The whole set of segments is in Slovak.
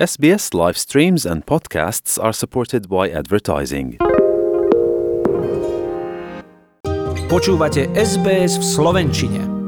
SBS live streams and podcasts are supported by advertising. Počúvate SBS v Slovenčine.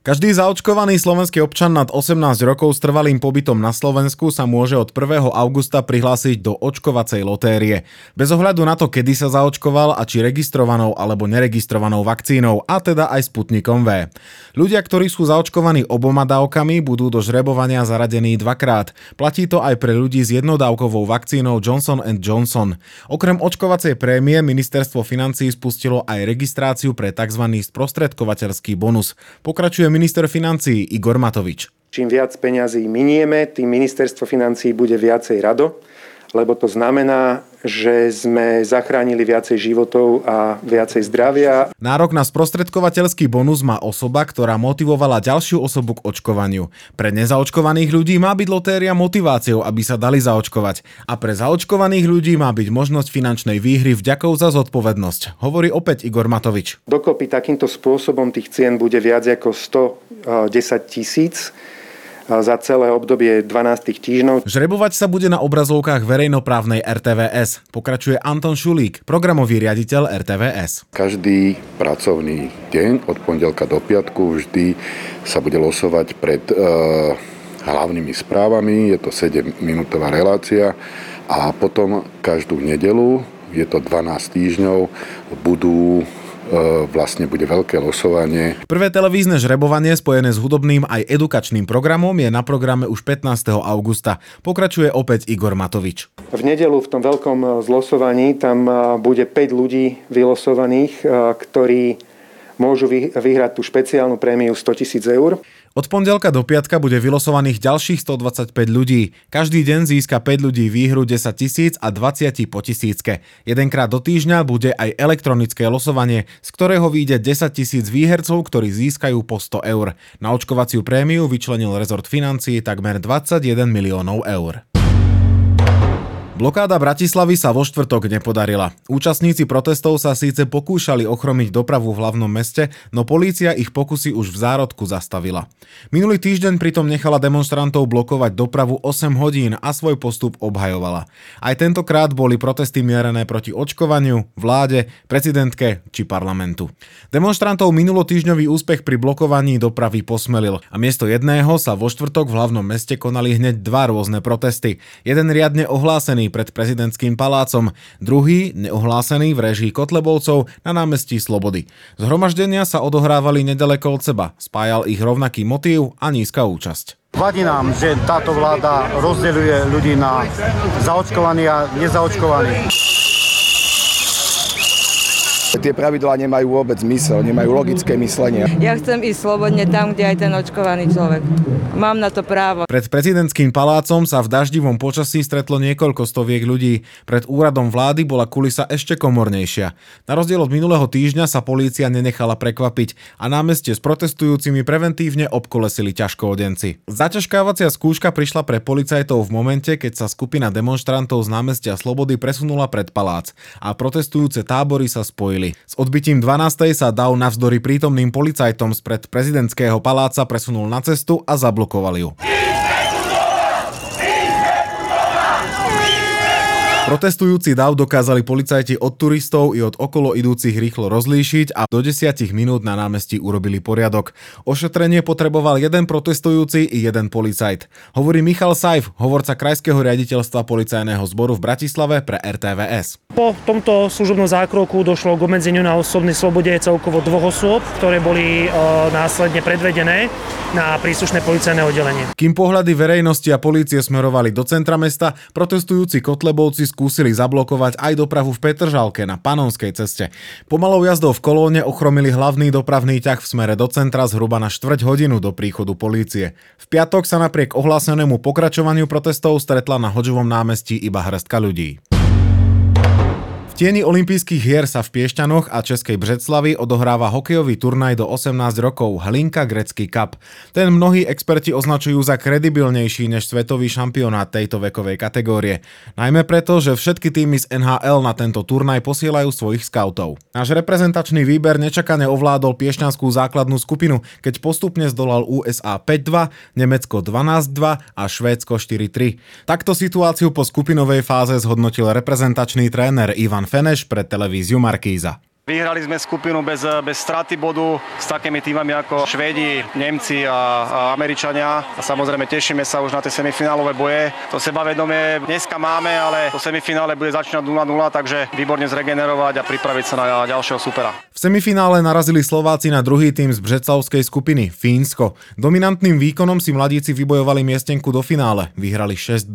Každý zaočkovaný slovenský občan nad 18 rokov s trvalým pobytom na Slovensku sa môže od 1. augusta prihlásiť do očkovacej lotérie. Bez ohľadu na to, kedy sa zaočkoval a či registrovanou alebo neregistrovanou vakcínou, a teda aj Sputnikom V. Ľudia, ktorí sú zaočkovaní oboma dávkami, budú do žrebovania zaradení dvakrát. Platí to aj pre ľudí s jednodávkovou vakcínou Johnson Johnson. Okrem očkovacej prémie ministerstvo financí spustilo aj registráciu pre tzv. sprostredkovateľský bonus. Pokračuje minister financí Igor Matovič. Čím viac peňazí minieme, tým ministerstvo financí bude viacej rado, lebo to znamená, že sme zachránili viacej životov a viacej zdravia. Nárok na sprostredkovateľský bonus má osoba, ktorá motivovala ďalšiu osobu k očkovaniu. Pre nezaočkovaných ľudí má byť lotéria motiváciou, aby sa dali zaočkovať. A pre zaočkovaných ľudí má byť možnosť finančnej výhry vďakou za zodpovednosť, hovorí opäť Igor Matovič. Dokopy takýmto spôsobom tých cien bude viac ako 110 tisíc za celé obdobie 12 týždňov. Žrebovať sa bude na obrazovkách verejnoprávnej RTVS. Pokračuje Anton Šulík, programový riaditeľ RTVS. Každý pracovný deň od pondelka do piatku vždy sa bude losovať pred e, hlavnými správami. Je to 7-minútová relácia a potom každú nedelu, je to 12 týždňov, budú vlastne bude veľké losovanie. Prvé televízne žrebovanie spojené s hudobným aj edukačným programom je na programe už 15. augusta. Pokračuje opäť Igor Matovič. V nedelu v tom veľkom e, zlosovaní tam e, bude 5 ľudí vylosovaných, ktorí môžu vyhrať tú špeciálnu prémiu 100 000 eur. Od pondelka do piatka bude vylosovaných ďalších 125 ľudí. Každý deň získa 5 ľudí výhru 10 tisíc a 20 po tisícke. Jedenkrát do týždňa bude aj elektronické losovanie, z ktorého vyjde 10 tisíc výhercov, ktorí získajú po 100 eur. Na očkovaciu prémiu vyčlenil rezort financií takmer 21 miliónov eur. Blokáda Bratislavy sa vo štvrtok nepodarila. Účastníci protestov sa síce pokúšali ochromiť dopravu v hlavnom meste, no polícia ich pokusy už v zárodku zastavila. Minulý týždeň pritom nechala demonstrantov blokovať dopravu 8 hodín a svoj postup obhajovala. Aj tentokrát boli protesty mierené proti očkovaniu, vláde, prezidentke či parlamentu. Demonstrantov minulotýždňový úspech pri blokovaní dopravy posmelil a miesto jedného sa vo štvrtok v hlavnom meste konali hneď dva rôzne protesty. Jeden riadne ohlásený pred prezidentským palácom, druhý neohlásený v režii Kotlebovcov na námestí Slobody. Zhromaždenia sa odohrávali nedaleko od seba, spájal ich rovnaký motív a nízka účasť. Vadí nám, že táto vláda rozdeľuje ľudí na zaočkovaných a nezaočkovaných. Tie pravidlá nemajú vôbec zmysel, nemajú logické myslenie. Ja chcem ísť slobodne tam, kde aj ten očkovaný človek. Mám na to právo. Pred prezidentským palácom sa v daždivom počasí stretlo niekoľko stoviek ľudí. Pred úradom vlády bola kulisa ešte komornejšia. Na rozdiel od minulého týždňa sa polícia nenechala prekvapiť a námestie s protestujúcimi preventívne obkolesili ťažkoodenci. Zaťažkávacia skúška prišla pre policajtov v momente, keď sa skupina demonstrantov z námestia Slobody presunula pred palác a protestujúce tábory sa spojili spojili. S odbytím 12. sa Dau navzdory prítomným policajtom spred prezidentského paláca presunul na cestu a zablokoval ju. Protestujúci dav dokázali policajti od turistov i od okolo idúcich rýchlo rozlíšiť a do 10 minút na námestí urobili poriadok. Ošetrenie potreboval jeden protestujúci i jeden policajt. Hovorí Michal Sajf, hovorca Krajského riaditeľstva policajného zboru v Bratislave pre RTVS. Po tomto služobnom zákroku došlo k obmedzeniu na osobnej slobode celkovo dvoch osôb, ktoré boli e, následne predvedené na príslušné policajné oddelenie. Kým pohľady verejnosti a polície smerovali do centra mesta, protestujúci Kotlebovci skúsili zablokovať aj dopravu v Petržalke na Panonskej ceste. Pomalou jazdou v kolóne ochromili hlavný dopravný ťah v smere do centra zhruba na štvrť hodinu do príchodu polície. V piatok sa napriek ohlásenému pokračovaniu protestov stretla na Hoďovom námestí iba hrstka ľudí. Tieni olympijských hier sa v Piešťanoch a Českej Břeclavi odohráva hokejový turnaj do 18 rokov Hlinka Grecký Cup. Ten mnohí experti označujú za kredibilnejší než svetový šampionát tejto vekovej kategórie. Najmä preto, že všetky týmy z NHL na tento turnaj posielajú svojich skautov. Náš reprezentačný výber nečakane ovládol piešťanskú základnú skupinu, keď postupne zdolal USA 5-2, Nemecko 12-2 a Švédsko 4-3. Takto situáciu po skupinovej fáze zhodnotil reprezentačný tréner Ivan Feneš pre televíziu Markíza. Vyhrali sme skupinu bez, bez straty bodu s takými týmami ako Švédi, Nemci a, a Američania. A samozrejme tešíme sa už na tie semifinálové boje. To sebavedomie dneska máme, ale to semifinále bude začínať 0-0, takže výborne zregenerovať a pripraviť sa na ďalšieho supera. V semifinále narazili Slováci na druhý tým z Břeclavskej skupiny, Fínsko. Dominantným výkonom si mladíci vybojovali miestenku do finále. Vyhrali 6-2.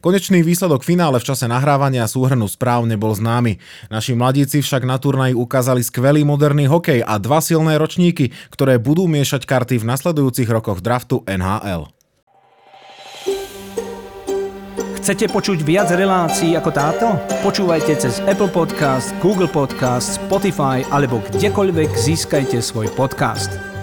Konečný výsledok finále v čase nahrávania súhrnu správ nebol známy. Naši mladíci však na turnaji ukázali skvelý moderný hokej a dva silné ročníky, ktoré budú miešať karty v nasledujúcich rokoch draftu NHL. Chcete počuť viac relácií ako táto? Počúvajte cez Apple Podcast, Google Podcast, Spotify alebo kdekoľvek získajte svoj podcast.